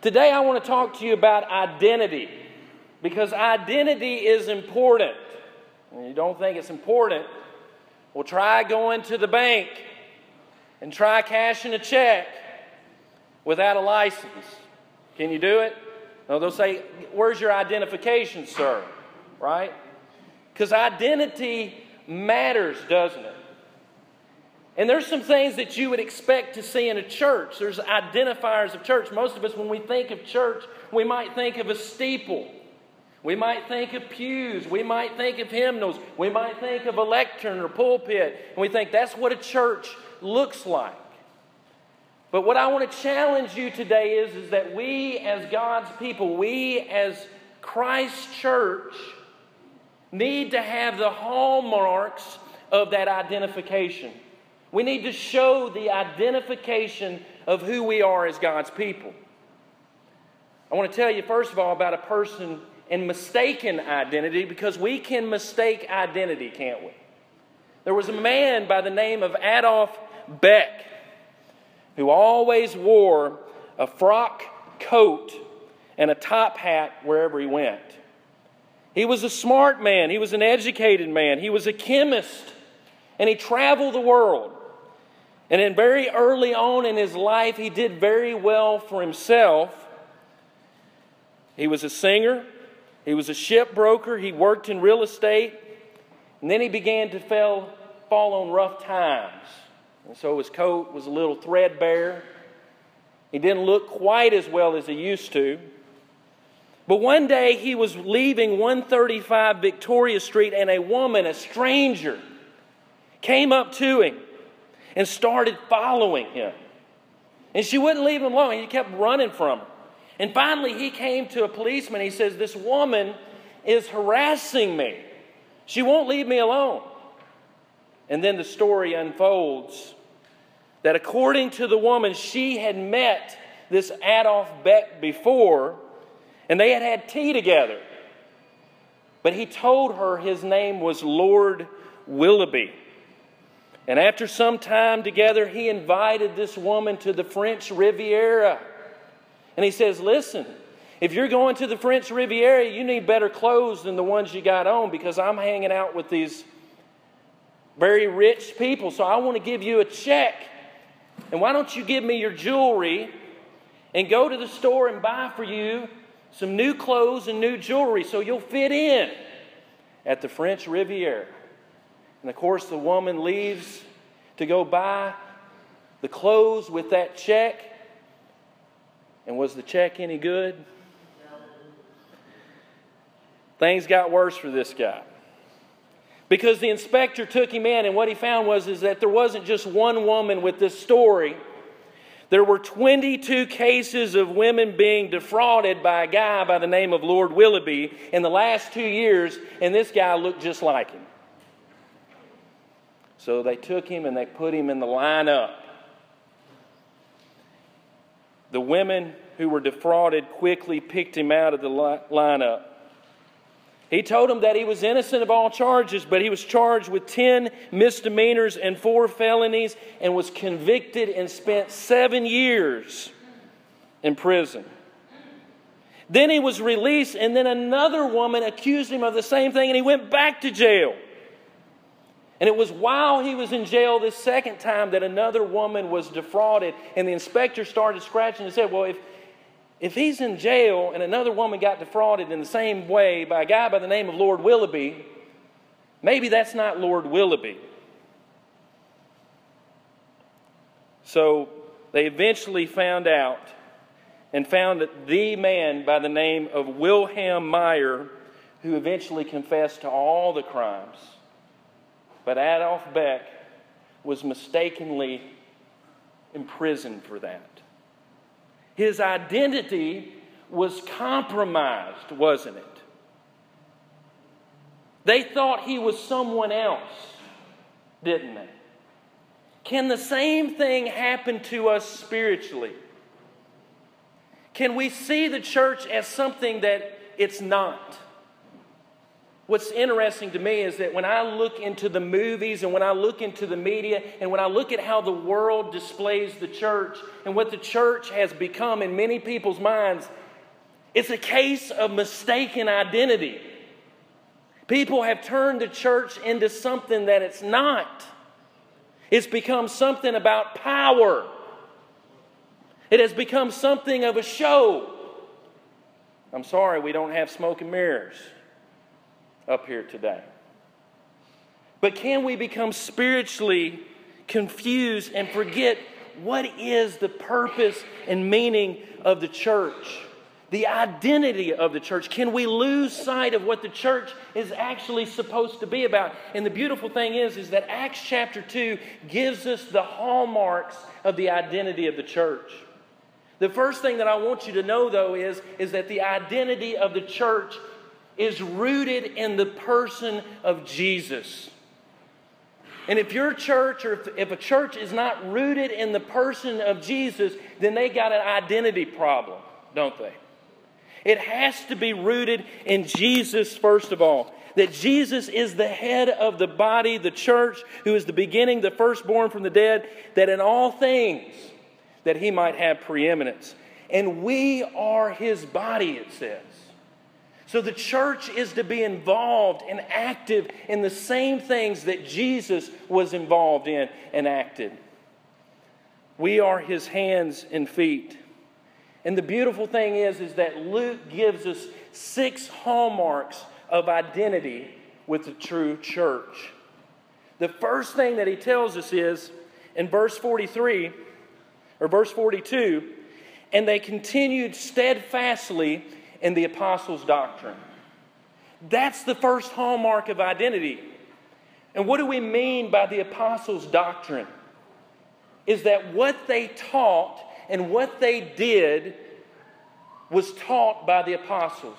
Today, I want to talk to you about identity because identity is important. You don't think it's important? Well, try going to the bank and try cashing a check without a license. Can you do it? No, they'll say, Where's your identification, sir? Right? Because identity matters, doesn't it? And there's some things that you would expect to see in a church. There's identifiers of church. Most of us, when we think of church, we might think of a steeple. We might think of pews. We might think of hymnals. We might think of a lectern or pulpit. And we think that's what a church looks like. But what I want to challenge you today is, is that we, as God's people, we, as Christ's church, need to have the hallmarks of that identification. We need to show the identification of who we are as God's people. I want to tell you, first of all, about a person in mistaken identity because we can mistake identity, can't we? There was a man by the name of Adolf Beck who always wore a frock coat and a top hat wherever he went. He was a smart man, he was an educated man, he was a chemist, and he traveled the world. And then, very early on in his life, he did very well for himself. He was a singer, he was a shipbroker, he worked in real estate, and then he began to fall, fall on rough times. And so his coat was a little threadbare. He didn't look quite as well as he used to. But one day he was leaving 135 Victoria Street, and a woman, a stranger, came up to him and started following him. And she wouldn't leave him alone. He kept running from her. And finally, he came to a policeman. He says, This woman is harassing me. She won't leave me alone. And then the story unfolds that according to the woman, she had met this Adolf Beck before, and they had had tea together. But he told her his name was Lord Willoughby. And after some time together, he invited this woman to the French Riviera. And he says, Listen, if you're going to the French Riviera, you need better clothes than the ones you got on because I'm hanging out with these very rich people. So I want to give you a check and why don't you give me your jewelry and go to the store and buy for you some new clothes and new jewelry so you'll fit in at the French Riviera? And of course, the woman leaves to go buy the clothes with that check. And was the check any good? Things got worse for this guy. Because the inspector took him in, and what he found was is that there wasn't just one woman with this story. There were 22 cases of women being defrauded by a guy by the name of Lord Willoughby in the last two years, and this guy looked just like him. So they took him and they put him in the lineup. The women who were defrauded quickly picked him out of the lineup. He told them that he was innocent of all charges, but he was charged with 10 misdemeanors and four felonies and was convicted and spent seven years in prison. Then he was released, and then another woman accused him of the same thing, and he went back to jail. And it was while he was in jail this second time that another woman was defrauded, and the inspector started scratching and said, Well, if, if he's in jail and another woman got defrauded in the same way by a guy by the name of Lord Willoughby, maybe that's not Lord Willoughby. So they eventually found out and found that the man by the name of Wilhelm Meyer, who eventually confessed to all the crimes. But Adolf Beck was mistakenly imprisoned for that. His identity was compromised, wasn't it? They thought he was someone else, didn't they? Can the same thing happen to us spiritually? Can we see the church as something that it's not? What's interesting to me is that when I look into the movies and when I look into the media and when I look at how the world displays the church and what the church has become in many people's minds, it's a case of mistaken identity. People have turned the church into something that it's not. It's become something about power. It has become something of a show. I'm sorry, we don't have smoke and mirrors up here today. But can we become spiritually confused and forget what is the purpose and meaning of the church? The identity of the church. Can we lose sight of what the church is actually supposed to be about? And the beautiful thing is, is that Acts chapter 2 gives us the hallmarks of the identity of the church. The first thing that I want you to know, though, is, is that the identity of the church is rooted in the person of Jesus. And if your church or if, if a church is not rooted in the person of Jesus, then they got an identity problem, don't they? It has to be rooted in Jesus, first of all. That Jesus is the head of the body, the church, who is the beginning, the firstborn from the dead, that in all things that he might have preeminence. And we are his body, it says. So the church is to be involved and active in the same things that Jesus was involved in and acted. We are his hands and feet. And the beautiful thing is, is that Luke gives us six hallmarks of identity with the true church. The first thing that he tells us is in verse 43 or verse 42 and they continued steadfastly in the apostles' doctrine. That's the first hallmark of identity. And what do we mean by the apostles' doctrine? Is that what they taught and what they did was taught by the apostles.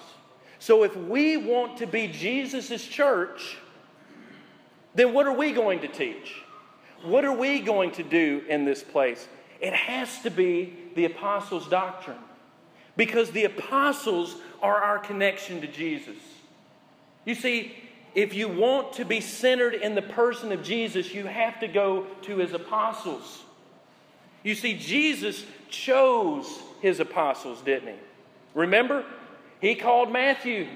So if we want to be Jesus' church, then what are we going to teach? What are we going to do in this place? It has to be the apostles' doctrine because the apostles are our connection to Jesus. You see, if you want to be centered in the person of Jesus, you have to go to his apostles. You see, Jesus chose his apostles, didn't he? Remember? He called Matthew.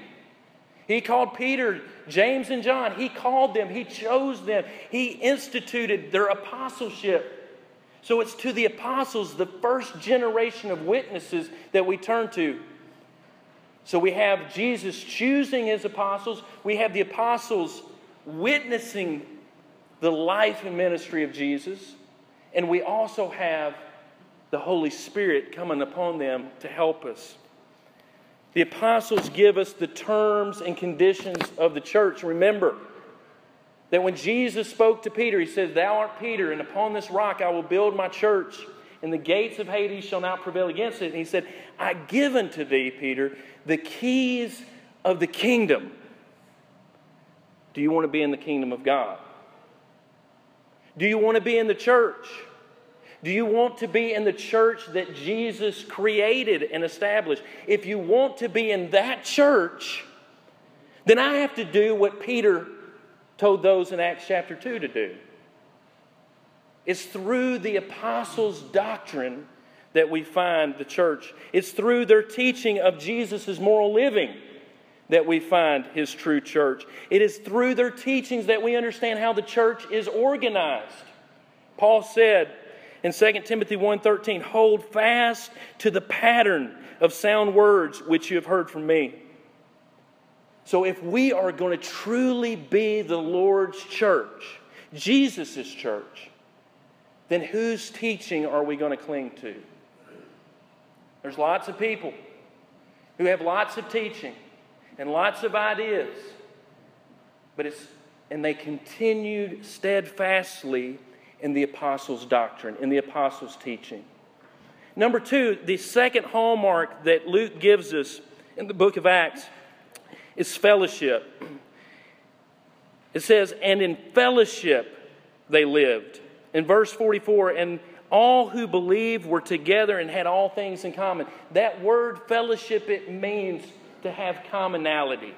He called Peter, James, and John. He called them. He chose them. He instituted their apostleship. So it's to the apostles, the first generation of witnesses, that we turn to. So we have Jesus choosing his apostles, we have the apostles witnessing the life and ministry of Jesus, and we also have the Holy Spirit coming upon them to help us. The apostles give us the terms and conditions of the church. Remember, that when Jesus spoke to Peter, he said, Thou art Peter, and upon this rock I will build my church, and the gates of Hades shall not prevail against it. And he said, I give unto thee, Peter, the keys of the kingdom. Do you want to be in the kingdom of God? Do you want to be in the church? Do you want to be in the church that Jesus created and established? If you want to be in that church, then I have to do what Peter told those in Acts chapter 2 to do. It's through the apostles' doctrine that we find the church. It's through their teaching of Jesus' moral living that we find his true church. It is through their teachings that we understand how the church is organized. Paul said in 2 Timothy 1:13, "Hold fast to the pattern of sound words which you have heard from me." So, if we are going to truly be the Lord's church, Jesus' church, then whose teaching are we going to cling to? There's lots of people who have lots of teaching and lots of ideas, but it's and they continued steadfastly in the apostles' doctrine, in the apostles' teaching. Number two, the second hallmark that Luke gives us in the book of Acts is fellowship. It says, and in fellowship they lived. In verse 44, and all who believed were together and had all things in common. That word fellowship, it means to have commonality.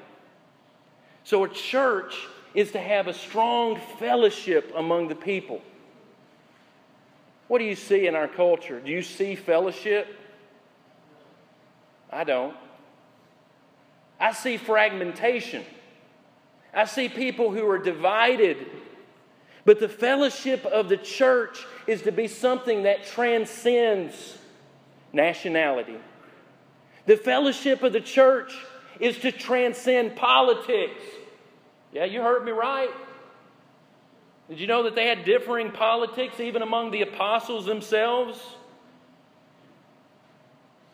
So, a church is to have a strong fellowship among the people. What do you see in our culture? Do you see fellowship? I don't. I see fragmentation. I see people who are divided. But the fellowship of the church is to be something that transcends nationality. The fellowship of the church is to transcend politics. Yeah, you heard me right. Did you know that they had differing politics even among the apostles themselves?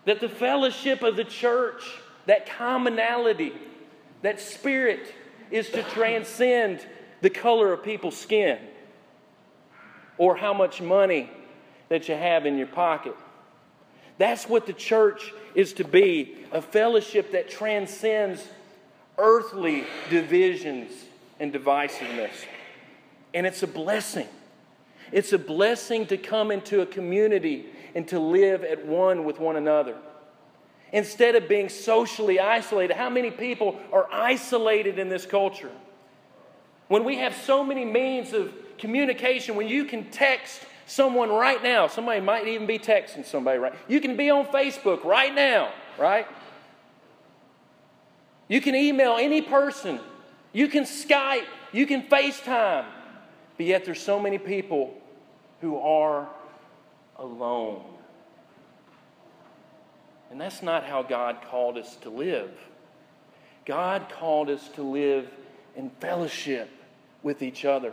That the fellowship of the church, that commonality, that spirit, is to transcend the color of people's skin or how much money that you have in your pocket. That's what the church is to be a fellowship that transcends earthly divisions and divisiveness. And it's a blessing. It's a blessing to come into a community and to live at one with one another. Instead of being socially isolated, how many people are isolated in this culture? When we have so many means of communication, when you can text someone right now, somebody might even be texting somebody right. You can be on Facebook right now, right? You can email any person. You can Skype. You can FaceTime. But yet there's so many people who are alone. And that's not how God called us to live. God called us to live in fellowship with each other.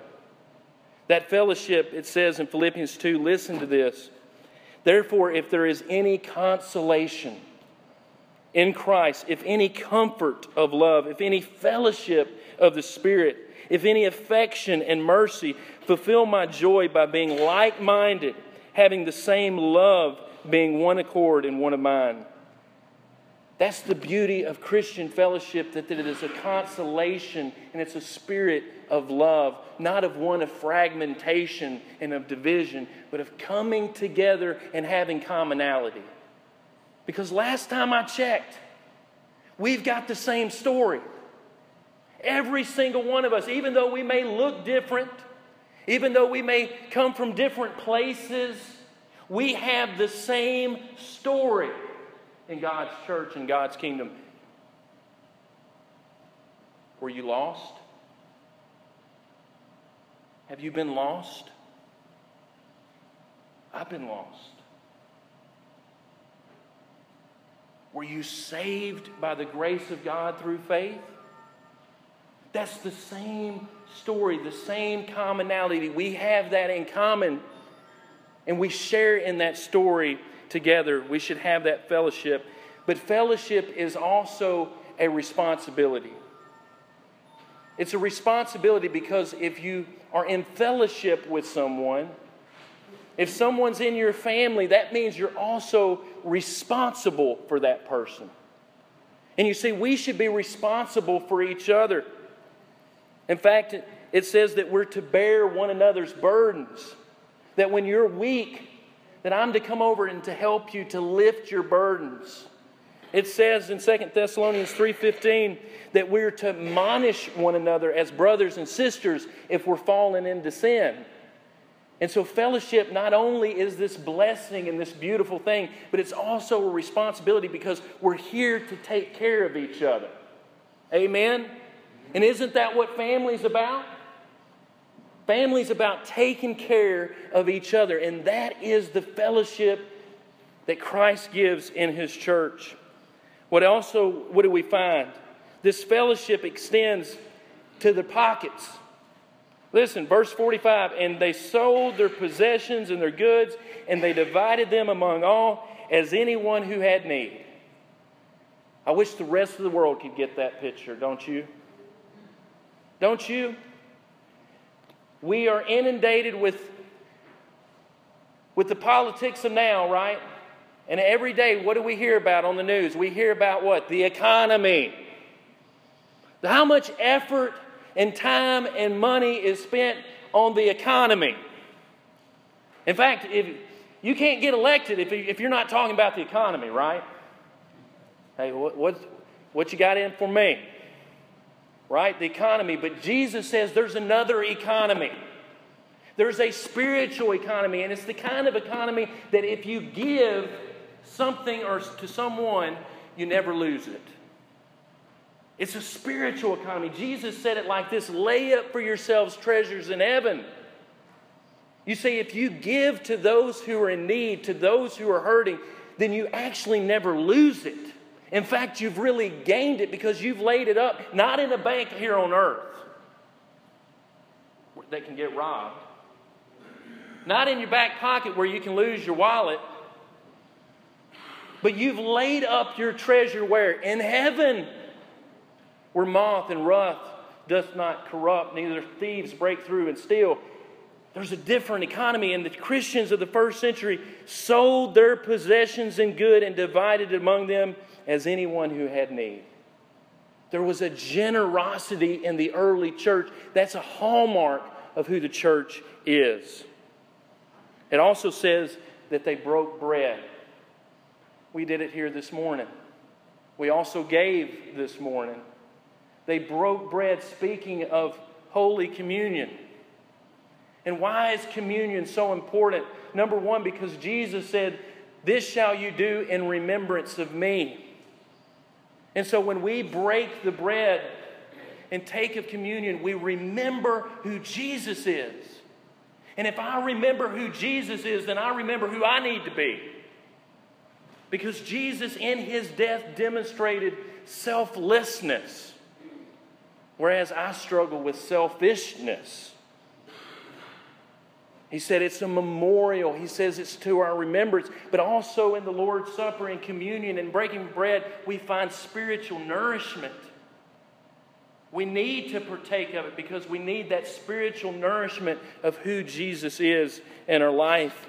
That fellowship, it says in Philippians 2, listen to this. Therefore, if there is any consolation in Christ, if any comfort of love, if any fellowship of the Spirit, if any affection and mercy, fulfill my joy by being like minded, having the same love, being one accord and one of mind. That's the beauty of Christian fellowship, that, that it is a consolation and it's a spirit of love, not of one of fragmentation and of division, but of coming together and having commonality. Because last time I checked, we've got the same story. Every single one of us, even though we may look different, even though we may come from different places, we have the same story in God's church and God's kingdom. Were you lost? Have you been lost? I've been lost. Were you saved by the grace of God through faith? That's the same story, the same commonality. We have that in common, and we share in that story together. We should have that fellowship. But fellowship is also a responsibility. It's a responsibility because if you are in fellowship with someone, if someone's in your family, that means you're also responsible for that person. And you see, we should be responsible for each other. In fact, it says that we're to bear one another's burdens. That when you're weak, that I'm to come over and to help you to lift your burdens. It says in 2 Thessalonians 3:15 that we're to admonish one another as brothers and sisters if we're fallen into sin. And so fellowship not only is this blessing and this beautiful thing, but it's also a responsibility because we're here to take care of each other. Amen. And isn't that what family's about? Family's about taking care of each other, and that is the fellowship that Christ gives in his church. What also, what do we find? This fellowship extends to the pockets. Listen, verse 45 and they sold their possessions and their goods, and they divided them among all as anyone who had need. I wish the rest of the world could get that picture, don't you? Don't you? We are inundated with, with the politics of now, right? And every day, what do we hear about on the news? We hear about what? The economy. How much effort and time and money is spent on the economy. In fact, if you can't get elected if, if you're not talking about the economy, right? Hey, what, what, what you got in for me? Right? The economy. But Jesus says there's another economy. There's a spiritual economy, and it's the kind of economy that if you give something or to someone, you never lose it. It's a spiritual economy. Jesus said it like this lay up for yourselves treasures in heaven. You see, if you give to those who are in need, to those who are hurting, then you actually never lose it. In fact, you've really gained it because you've laid it up, not in a bank here on earth that can get robbed, not in your back pocket where you can lose your wallet, but you've laid up your treasure where? In heaven, where moth and rust doth not corrupt, neither thieves break through and steal. There's a different economy, and the Christians of the first century sold their possessions and good and divided among them as anyone who had need. There was a generosity in the early church. That's a hallmark of who the church is. It also says that they broke bread. We did it here this morning. We also gave this morning. They broke bread, speaking of Holy Communion. And why is communion so important? Number one, because Jesus said, This shall you do in remembrance of me. And so when we break the bread and take of communion, we remember who Jesus is. And if I remember who Jesus is, then I remember who I need to be. Because Jesus, in his death, demonstrated selflessness, whereas I struggle with selfishness. He said it's a memorial. He says it's to our remembrance. But also in the Lord's Supper and communion and breaking bread, we find spiritual nourishment. We need to partake of it because we need that spiritual nourishment of who Jesus is in our life.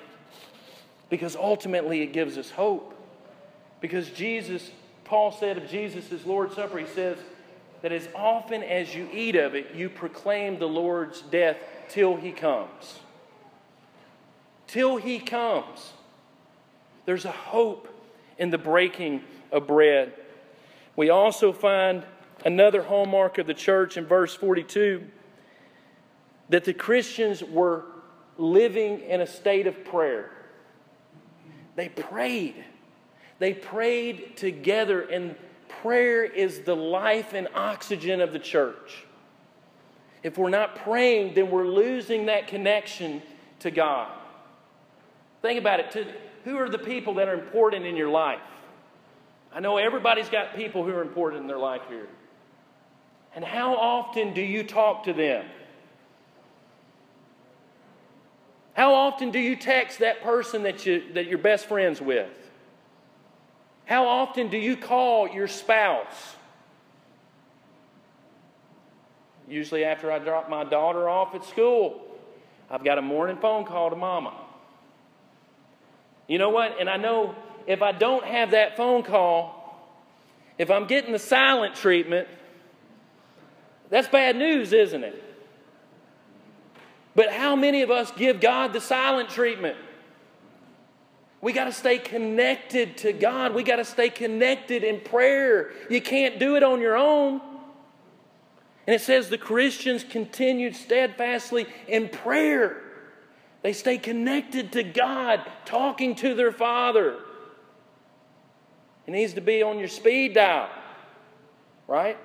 Because ultimately it gives us hope. Because Jesus, Paul said of Jesus' Lord's Supper, he says that as often as you eat of it, you proclaim the Lord's death till he comes till he comes. There's a hope in the breaking of bread. We also find another hallmark of the church in verse 42 that the Christians were living in a state of prayer. They prayed. They prayed together, and prayer is the life and oxygen of the church. If we're not praying, then we're losing that connection to God. Think about it. Who are the people that are important in your life? I know everybody's got people who are important in their life here. And how often do you talk to them? How often do you text that person that, you, that you're best friends with? How often do you call your spouse? Usually, after I drop my daughter off at school, I've got a morning phone call to mama. You know what? And I know if I don't have that phone call, if I'm getting the silent treatment, that's bad news, isn't it? But how many of us give God the silent treatment? We got to stay connected to God. We got to stay connected in prayer. You can't do it on your own. And it says the Christians continued steadfastly in prayer. They stay connected to God, talking to their Father. It needs to be on your speed dial, right?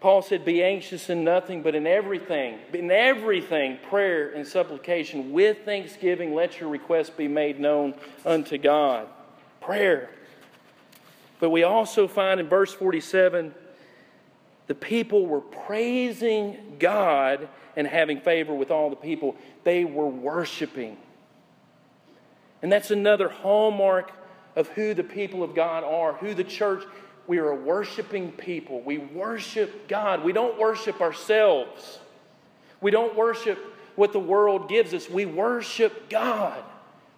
Paul said, Be anxious in nothing, but in everything, in everything, prayer and supplication, with thanksgiving, let your requests be made known unto God. Prayer. But we also find in verse 47 the people were praising God and having favor with all the people. They were worshiping. And that's another hallmark of who the people of God are, who the church. We are a worshiping people. We worship God. We don't worship ourselves. We don't worship what the world gives us. We worship God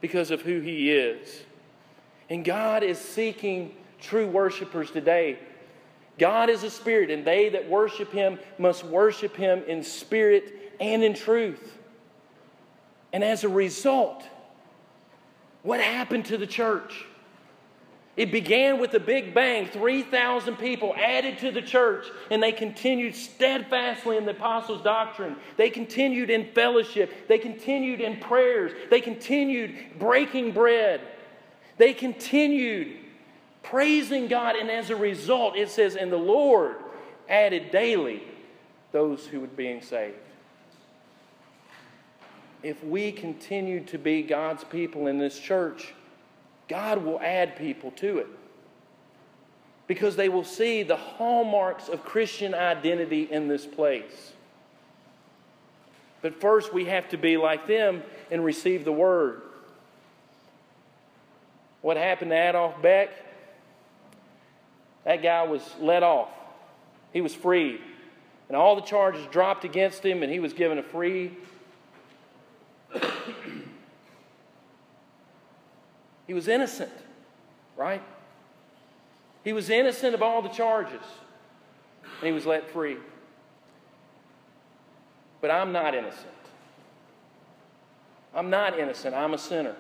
because of who He is. And God is seeking true worshipers today God is a spirit, and they that worship him must worship him in spirit and in truth. And as a result, what happened to the church? It began with a big bang 3,000 people added to the church, and they continued steadfastly in the apostles' doctrine. They continued in fellowship. They continued in prayers. They continued breaking bread. They continued praising God, and as a result, it says, And the Lord added daily those who were being saved. If we continue to be God's people in this church, God will add people to it because they will see the hallmarks of Christian identity in this place. But first, we have to be like them and receive the word. What happened to Adolf Beck? That guy was let off, he was freed. And all the charges dropped against him, and he was given a free He was innocent, right? He was innocent of all the charges, and he was let free. But I'm not innocent. I'm not innocent. I'm a sinner.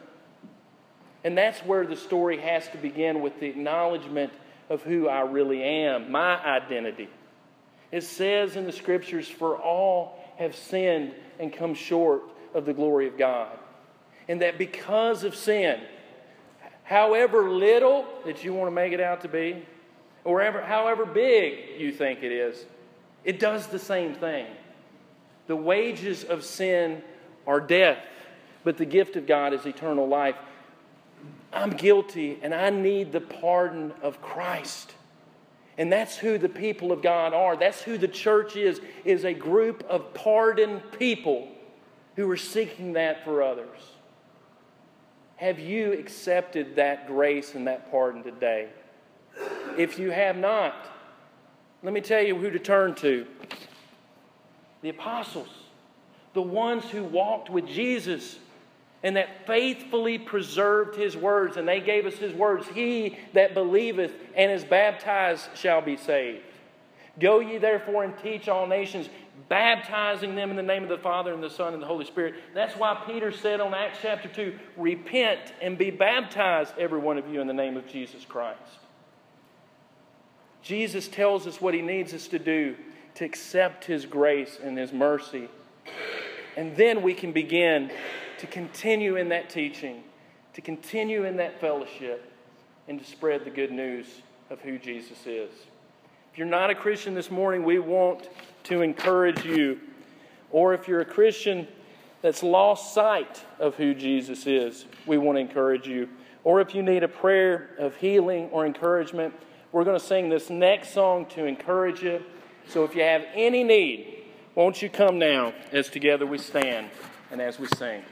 And that's where the story has to begin with the acknowledgement of who I really am, my identity. It says in the scriptures, For all have sinned and come short of the glory of God. And that because of sin, however little that you want to make it out to be, or ever, however big you think it is, it does the same thing. The wages of sin are death, but the gift of God is eternal life. I'm guilty and I need the pardon of Christ. And that's who the people of God are. That's who the church is, is a group of pardoned people who are seeking that for others. Have you accepted that grace and that pardon today? If you have not, let me tell you who to turn to the apostles, the ones who walked with Jesus and that faithfully preserved his words, and they gave us his words He that believeth and is baptized shall be saved. Go ye therefore and teach all nations, baptizing them in the name of the Father and the Son and the Holy Spirit. That's why Peter said on Acts chapter 2 repent and be baptized, every one of you, in the name of Jesus Christ. Jesus tells us what he needs us to do to accept his grace and his mercy. And then we can begin to continue in that teaching, to continue in that fellowship, and to spread the good news of who Jesus is. If you're not a Christian this morning, we want to encourage you. Or if you're a Christian that's lost sight of who Jesus is, we want to encourage you. Or if you need a prayer of healing or encouragement, we're going to sing this next song to encourage you. So if you have any need, won't you come now as together we stand and as we sing?